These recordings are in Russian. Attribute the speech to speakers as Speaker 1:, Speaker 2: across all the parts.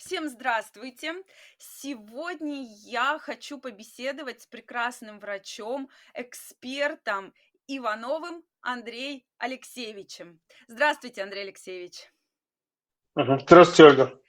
Speaker 1: Всем здравствуйте! Сегодня я хочу побеседовать с прекрасным врачом, экспертом Ивановым Андреем Алексеевичем. Здравствуйте, Андрей Алексеевич.
Speaker 2: Здравствуйте, Ольга.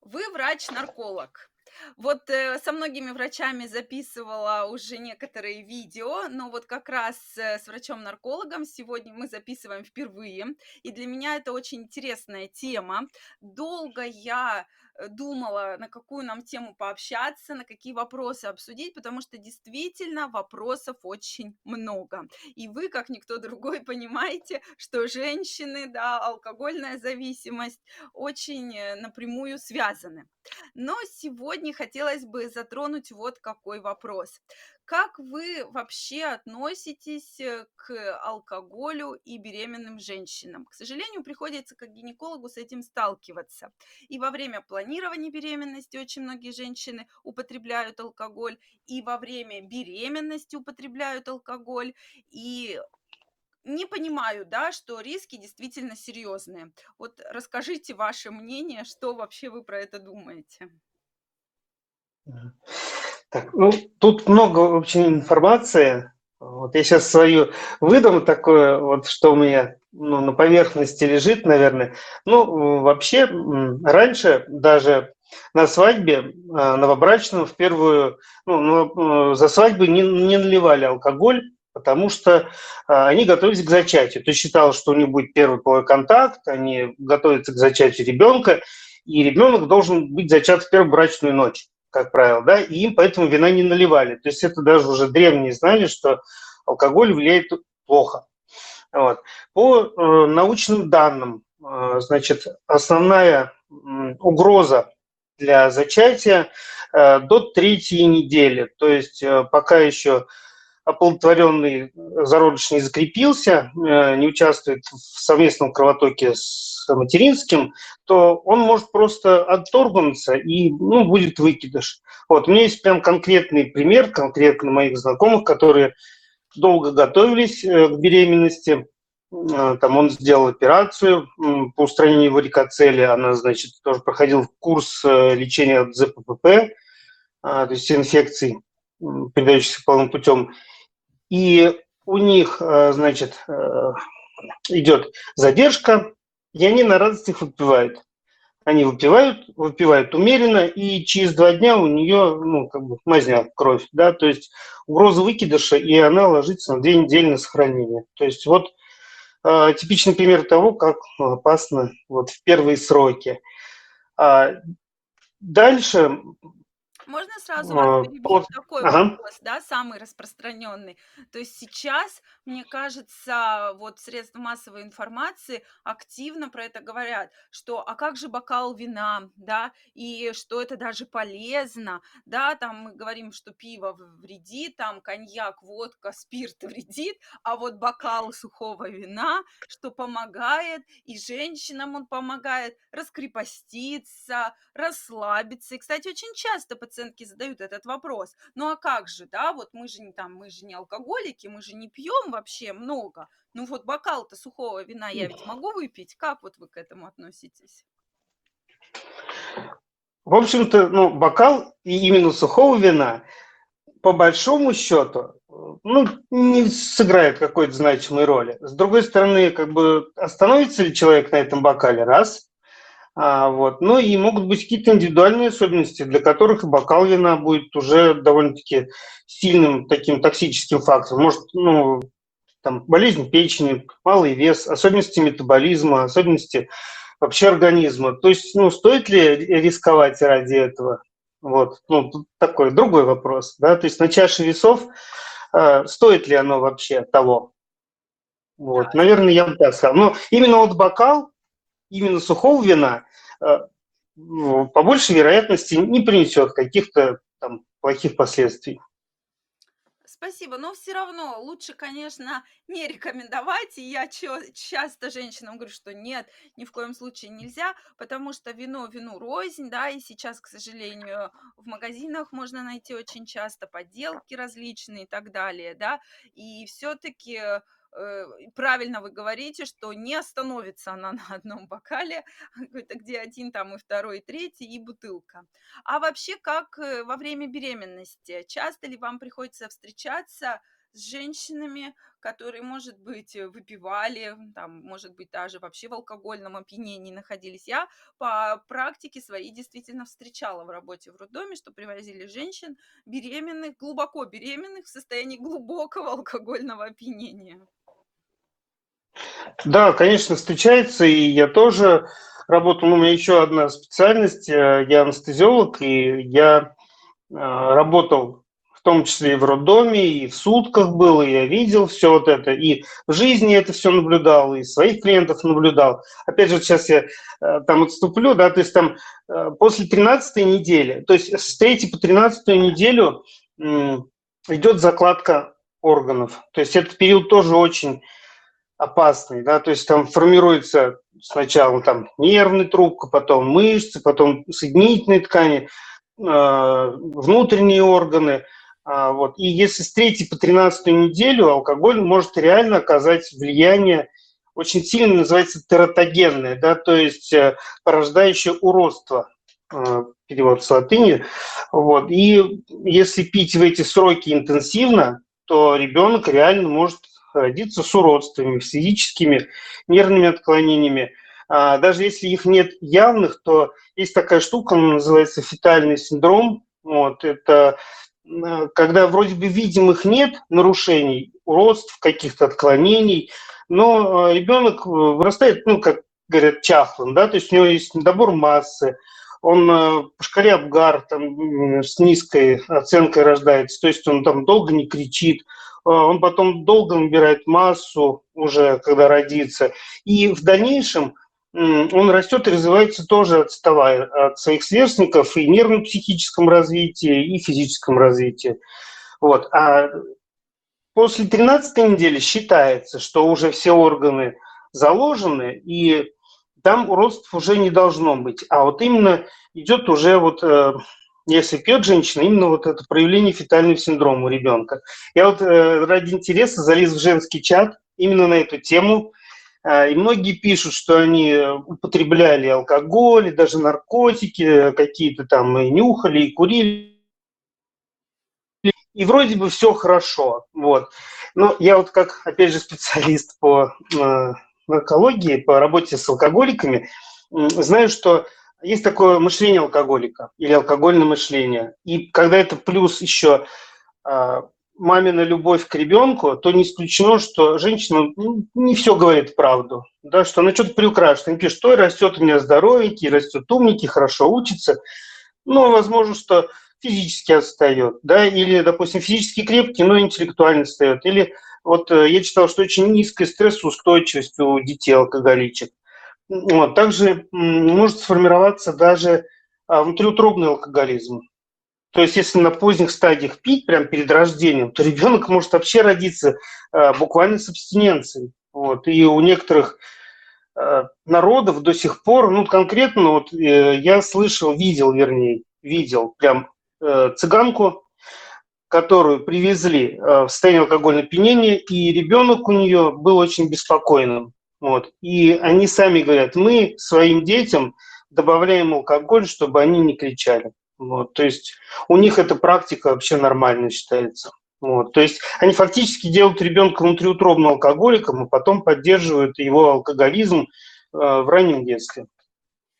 Speaker 1: Вы врач-нарколог. Вот э, со многими врачами записывала уже некоторые видео, но вот как раз э, с врачом-наркологом сегодня мы записываем впервые, и для меня это очень интересная тема. Долго я думала, на какую нам тему пообщаться, на какие вопросы обсудить, потому что действительно вопросов очень много. И вы, как никто другой, понимаете, что женщины, да, алкогольная зависимость очень э, напрямую связаны. Но сегодня хотелось бы затронуть вот какой вопрос. Как вы вообще относитесь э, к алкоголю и беременным женщинам? К сожалению, приходится как гинекологу с этим сталкиваться. И во время планирования беременности очень многие женщины употребляют алкоголь, и во время беременности употребляют алкоголь, и не понимаю, да, что риски действительно серьезные. Вот расскажите ваше мнение, что вообще вы про это думаете?
Speaker 2: Так, ну, тут много очень информации. Вот я сейчас свою выдам такое, вот что у меня ну, на поверхности лежит, наверное. Ну, вообще, раньше даже на свадьбе а, новобрачным в первую, ну, э, за свадьбы не, не наливали алкоголь, потому что а, они готовились к зачатию. Есть считалось, что у них будет первый половой контакт, они готовятся к зачатию ребенка, и ребенок должен быть зачат в первую брачную ночь как правило, да, и им поэтому вина не наливали. То есть это даже уже древние знали, что алкоголь влияет плохо. Вот. По э, научным данным, э, значит, основная угроза для зачатия э, до третьей недели, то есть пока еще оплодотворенный зародыш не закрепился, э, не участвует в совместном кровотоке с материнским, то он может просто отторгнуться и ну, будет выкидыш. Вот. У меня есть прям конкретный пример, конкретно моих знакомых, которые долго готовились э, к беременности. Э, там он сделал операцию по устранению варикоцели. Она, значит, тоже проходил курс лечения от ЗППП, то есть инфекций, передающихся полным путем и у них, э, значит, э, идет задержка, и они на радостях выпивают. Они выпивают, выпивают умеренно, и через два дня у нее, ну, как бы мазня кровь, да, то есть угроза выкидыша, и она ложится на две недели на сохранение. То есть вот э, типичный пример того, как опасно вот в первые сроки. А дальше
Speaker 1: можно сразу вас
Speaker 2: а,
Speaker 1: перебью?
Speaker 2: вот,
Speaker 1: Такой
Speaker 2: ага.
Speaker 1: вопрос, да, самый распространенный. То есть сейчас, мне кажется, вот средства массовой информации активно про это говорят, что а как же бокал вина, да, и что это даже полезно, да, там мы говорим, что пиво вредит, там коньяк, водка, спирт вредит, а вот бокал сухого вина, что помогает, и женщинам он помогает раскрепоститься, расслабиться. И, кстати, очень часто пациенты пациентки задают этот вопрос. Ну а как же, да, вот мы же не там, мы же не алкоголики, мы же не пьем вообще много. Ну вот бокал-то сухого вина я ведь могу выпить. Как вот вы к этому относитесь?
Speaker 2: В общем-то, ну, бокал и именно сухого вина, по большому счету, ну, не сыграет какой-то значимой роли. С другой стороны, как бы остановится ли человек на этом бокале, раз. А, вот. Ну и могут быть какие-то индивидуальные особенности, для которых бокал вина будет уже довольно-таки сильным таким токсическим фактором. Может, ну, там, болезнь печени, малый вес, особенности метаболизма, особенности вообще организма. То есть, ну, стоит ли рисковать ради этого? Вот, ну, такой другой вопрос, да, то есть на чаше весов э, стоит ли оно вообще того? Вот, да. наверное, я бы так сказал. Но именно вот бокал, именно сухого вина по большей вероятности не принесет каких-то там плохих последствий.
Speaker 1: Спасибо, но все равно лучше, конечно, не рекомендовать. И я часто женщинам говорю, что нет, ни в коем случае нельзя, потому что вино вину рознь, да, и сейчас, к сожалению, в магазинах можно найти очень часто подделки различные и так далее, да, и все-таки э, правильно вы говорите, что не остановится она на одном бокале, где один, там и второй, и третий, и бутылка. А вообще, как э, во время беременности? Часто ли вам приходится встречаться с женщинами, которые, может быть, э, выпивали, там, может быть, даже вообще в алкогольном опьянении находились. Я по практике своей действительно встречала в работе в роддоме, что привозили женщин беременных, глубоко беременных, в состоянии глубокого алкогольного опьянения.
Speaker 2: Да, конечно, встречается, и я тоже работал, ну, у меня еще одна специальность, э, я анестезиолог, и я э, работал том числе и в роддоме, и в сутках был, и я видел все вот это, и в жизни это все наблюдал, и своих клиентов наблюдал. Опять же, сейчас я э, там отступлю, да, то есть там после 13 недели, то есть с 3 по 13 неделю идет закладка органов. То есть этот период тоже очень опасный, да, то есть там формируется сначала там нервный трубка, потом мышцы, потом соединительные ткани, э, внутренние органы – а, вот. И если с 3 по 13 неделю алкоголь может реально оказать влияние очень сильно называется тератогенное, да, то есть э, порождающее уродство, э, перевод с латыни. Вот. И если пить в эти сроки интенсивно, то ребенок реально может родиться с уродствами, физическими, нервными отклонениями. А даже если их нет явных, то есть такая штука, называется фетальный синдром. Вот, это Э, когда вроде бы видимых нет нарушений, уродств, каких-то отклонений, но э, ребенок вырастает, ну, как говорят, чахлым, да, то есть у него есть недобор массы, он э, по шкале Абгар там, с низкой оценкой рождается, то есть он там долго не кричит, он потом долго набирает массу уже, когда родится. И в дальнейшем он растет и развивается тоже отставая от своих сверстников и нервно-психическом развитии, и физическом развитии. Вот. А после 13 недели считается, что уже все органы заложены, и там уродств уже не должно быть. А вот именно идет уже вот, э, если пьет женщина, именно вот это проявление фетального синдрома у ребенка. Я вот э, ради интереса залез в женский чат именно на эту тему – а, и многие пишут, что они употребляли алкоголь, и даже наркотики какие-то там, и нюхали, и курили. И вроде бы все хорошо. Вот. Но я вот как, опять же, специалист по э, наркологии, по работе с алкоголиками, знаю, что есть такое мышление алкоголика или алкогольное мышление. И когда это плюс еще а, мамина любовь к ребенку, то не исключено, что женщина ну, не все говорит правду, да, что она что-то приукрашивает. Она пишет, что растет у меня здоровенький, растет умненький, хорошо учится, но возможно, что физически отстает, да, или, допустим, физически крепкий, но интеллектуально отстает. Или вот э, я читал, что очень низкая стрессоустойчивость у детей алкоголичек. Вот. Также может сформироваться даже а, внутриутробный алкоголизм. То есть, если на поздних стадиях пить, прямо перед рождением, то ребенок может вообще родиться э, буквально с абстиненцией. Вот. И у некоторых э, народов до сих пор, ну, конкретно, вот э, я слышал, видел, вернее, видел прям э, цыганку, которую привезли в состоянии алкогольного опьянения, и ребенок у нее был очень беспокойным. Вот. И они сами говорят, мы своим детям добавляем алкоголь, чтобы они не кричали. Вот, то есть у них эта практика вообще нормально считается. Вот, то есть они фактически делают ребенка внутриутробным алкоголиком, и потом поддерживают его алкоголизм э, в раннем детстве.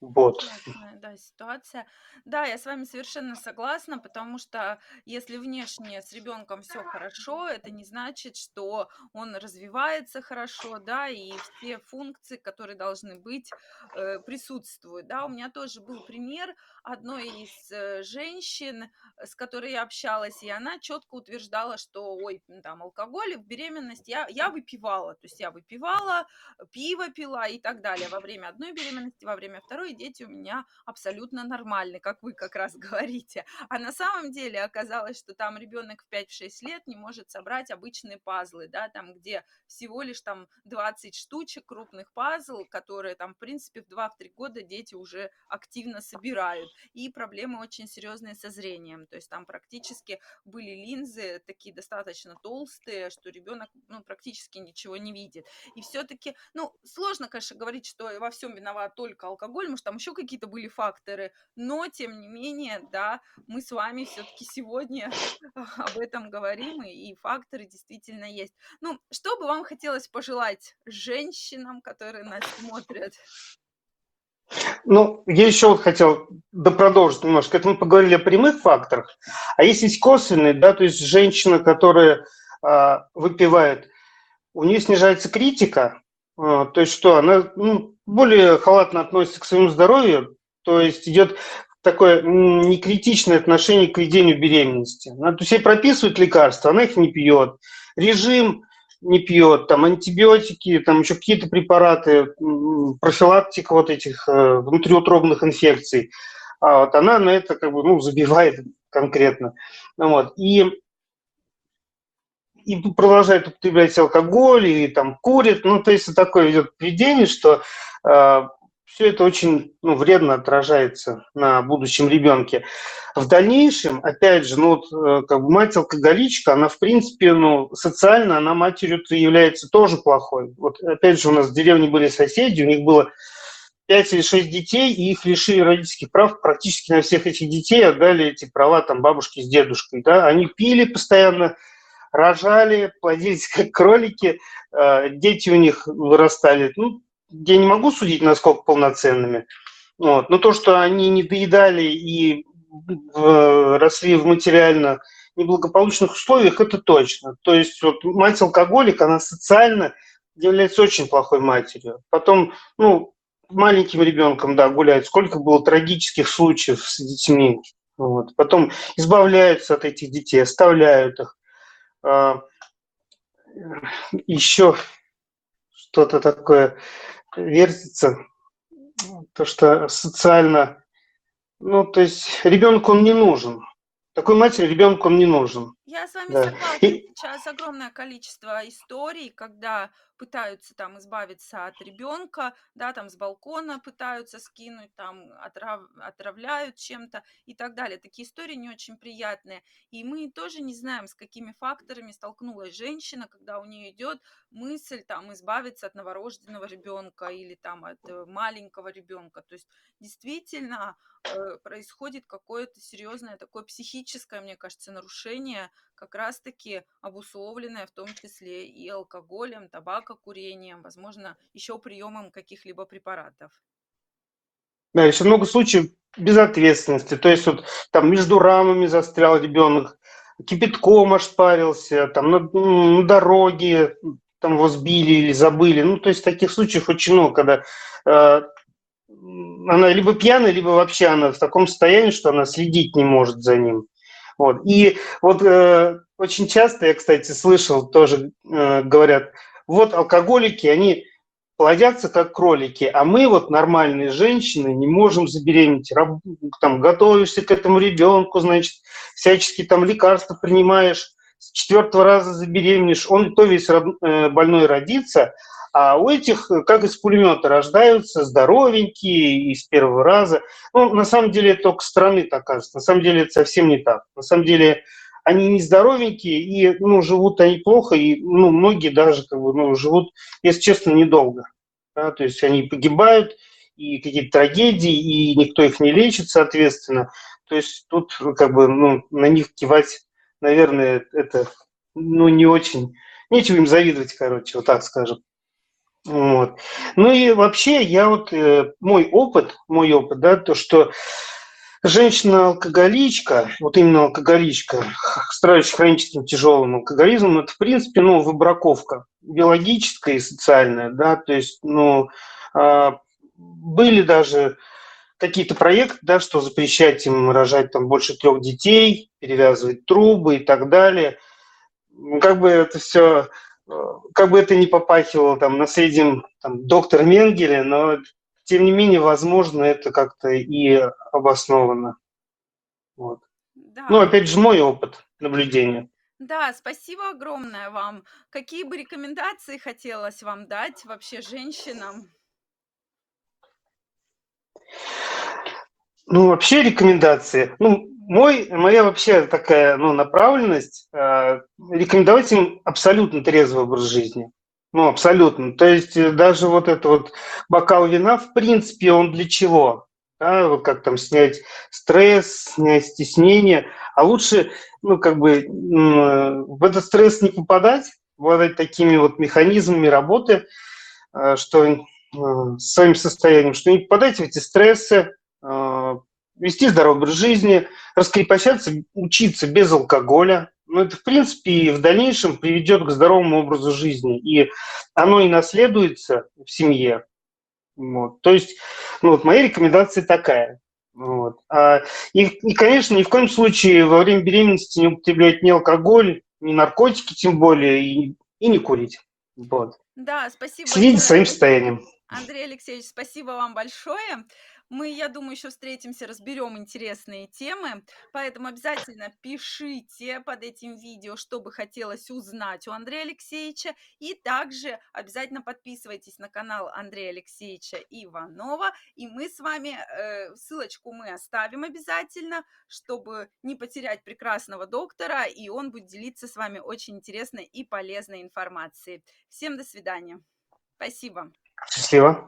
Speaker 2: Вот.
Speaker 1: Ясная, да, ситуация. Да, я с вами совершенно согласна, потому что если внешне с ребенком все хорошо, это не значит, что он развивается хорошо, да, и все функции, которые должны быть, э, присутствуют, да. У меня тоже был пример одной из э, женщин, с которой я общалась, и она четко утверждала, что, ой, там, алкоголь в беременность я, я выпивала, то есть я выпивала, пиво пила и так далее во время одной беременности, во время второй дети у меня абсолютно нормальный, как вы как раз говорите. А на самом деле оказалось, что там ребенок в 5-6 лет не может собрать обычные пазлы, да, там, где всего лишь там 20 штучек крупных пазл, которые там, в принципе, в 2-3 года дети уже активно собирают. И проблемы очень серьезные со зрением. То есть там практически были линзы такие достаточно толстые, что ребенок ну, практически ничего не видит. И все-таки, ну, сложно, конечно, говорить, что во всем виноват только алкоголь, может, там еще какие-то были факторы, но, тем не менее, да, мы с вами все-таки сегодня об этом говорим, и факторы действительно есть. Ну, что бы вам хотелось пожелать женщинам, которые нас смотрят?
Speaker 2: Ну, я еще вот хотел продолжить немножко. Это мы поговорили о прямых факторах, а есть есть косвенные, да, то есть женщина, которая э, выпивает, у нее снижается критика, э, то есть что, она ну, более халатно относится к своему здоровью, то есть идет такое некритичное отношение к ведению беременности. Она то есть ей прописывают лекарства, она их не пьет. Режим не пьет, там антибиотики, там еще какие-то препараты, профилактика вот этих э, внутриутробных инфекций. А вот она на это как бы ну, забивает конкретно. Ну вот. И, и продолжает употреблять алкоголь, и там курит. Ну, то есть такое идет поведение, что э, все это очень ну, вредно отражается на будущем ребенке. В дальнейшем, опять же, ну, вот, э, как бы мать-алкоголичка, она, в принципе, ну, социально, она матерью является тоже плохой. Вот, опять же, у нас в деревне были соседи, у них было 5 или 6 детей, и их лишили родительских прав. Практически на всех этих детей отдали эти права там бабушке с дедушкой. Да? Они пили постоянно, рожали, плодились как кролики, э, дети у них вырастали. Ну, я не могу судить, насколько полноценными. Вот. Но то, что они не доедали и в, росли в материально неблагополучных условиях, это точно. То есть вот мать-алкоголик, она социально является очень плохой матерью. Потом, ну, маленьким ребенком, да, гуляет. Сколько было трагических случаев с детьми. Вот. Потом избавляются от этих детей, оставляют их. А, еще что-то такое вертится, то, что социально, ну, то есть ребенку он не нужен. Такой матери ребенку он не нужен.
Speaker 1: Я с вами да. согласна. Сейчас огромное количество историй, когда пытаются там избавиться от ребенка, да, там с балкона пытаются скинуть, там отрав... отравляют чем-то и так далее. Такие истории не очень приятные. И мы тоже не знаем, с какими факторами столкнулась женщина, когда у нее идет мысль там избавиться от новорожденного ребенка или там от э, маленького ребенка. То есть действительно э, происходит какое-то серьезное такое психическое, мне кажется, нарушение как раз-таки обусловленная в том числе и алкоголем, табакокурением, возможно, еще приемом каких-либо препаратов.
Speaker 2: Да, еще много случаев безответственности. То есть вот там между рамами застрял ребенок, кипятком ошпарился, там на, на дороге там его сбили или забыли. Ну, то есть таких случаев очень много, когда э, она либо пьяная, либо вообще она в таком состоянии, что она следить не может за ним. Вот. И вот э, очень часто, я, кстати, слышал, тоже э, говорят, вот алкоголики, они плодятся как кролики, а мы вот нормальные женщины не можем забеременеть, Раб, там готовишься к этому ребенку, значит, всячески там лекарства принимаешь, с четвертого раза забеременеешь, он то весь э, больной родится, а у этих, э, как из пулемета, рождаются здоровенькие и с первого раза. Ну, на самом деле, это только страны так кажется. На самом деле, это совсем не так. На самом деле, они не здоровенькие и ну, живут они плохо, и ну, многие даже как бы, ну, живут, если честно, недолго. Да? То есть они погибают, и какие-то трагедии, и никто их не лечит, соответственно. То есть тут как бы ну, на них кивать, наверное, это ну, не очень... Нечего им завидовать, короче, вот так скажем. Вот. Ну и вообще, я вот, э, мой опыт, мой опыт, да, то, что женщина-алкоголичка, вот именно алкоголичка, страдающая хроническим тяжелым алкоголизмом, это, в принципе, ну, выбраковка биологическая и социальная, да, то есть, ну, э, были даже какие-то проекты, да, что запрещать им рожать там больше трех детей, перевязывать трубы и так далее. Как бы это все как бы это ни попахивало там наследием там, доктора Менгеля, но тем не менее, возможно, это как-то и обосновано. Вот.
Speaker 1: Да.
Speaker 2: Ну, опять же, мой опыт наблюдения.
Speaker 1: Да, спасибо огромное вам. Какие бы рекомендации хотелось вам дать вообще женщинам?
Speaker 2: Ну, вообще рекомендации. Ну, мой, моя вообще такая ну, направленность э, рекомендовать им абсолютно трезвый образ жизни. Ну, абсолютно. То есть э, даже вот это вот бокал вина, в принципе, он для чего? Да, вот как там снять стресс, снять стеснение. А лучше, ну, как бы в этот стресс не попадать, обладать такими вот механизмами работы, э, что э, своим состоянием, что не попадать в эти стрессы, вести здоровый образ жизни, раскрепощаться, учиться без алкоголя. Ну, это, в принципе, и в дальнейшем приведет к здоровому образу жизни. И оно и наследуется в семье. Вот. То есть, ну, вот моя рекомендация такая. Вот. А, и, и, конечно, ни в коем случае во время беременности не употреблять ни алкоголь, ни наркотики, тем более, и, и не курить. Вот.
Speaker 1: Да, спасибо.
Speaker 2: Следить за своим состоянием.
Speaker 1: Андрей Алексеевич, спасибо вам большое. Мы, я думаю, еще встретимся, разберем интересные темы, поэтому обязательно пишите под этим видео, что бы хотелось узнать у Андрея Алексеевича, и также обязательно подписывайтесь на канал Андрея Алексеевича Иванова, и мы с вами, э, ссылочку мы оставим обязательно, чтобы не потерять прекрасного доктора, и он будет делиться с вами очень интересной и полезной информацией. Всем до свидания. Спасибо.
Speaker 2: Assistiu?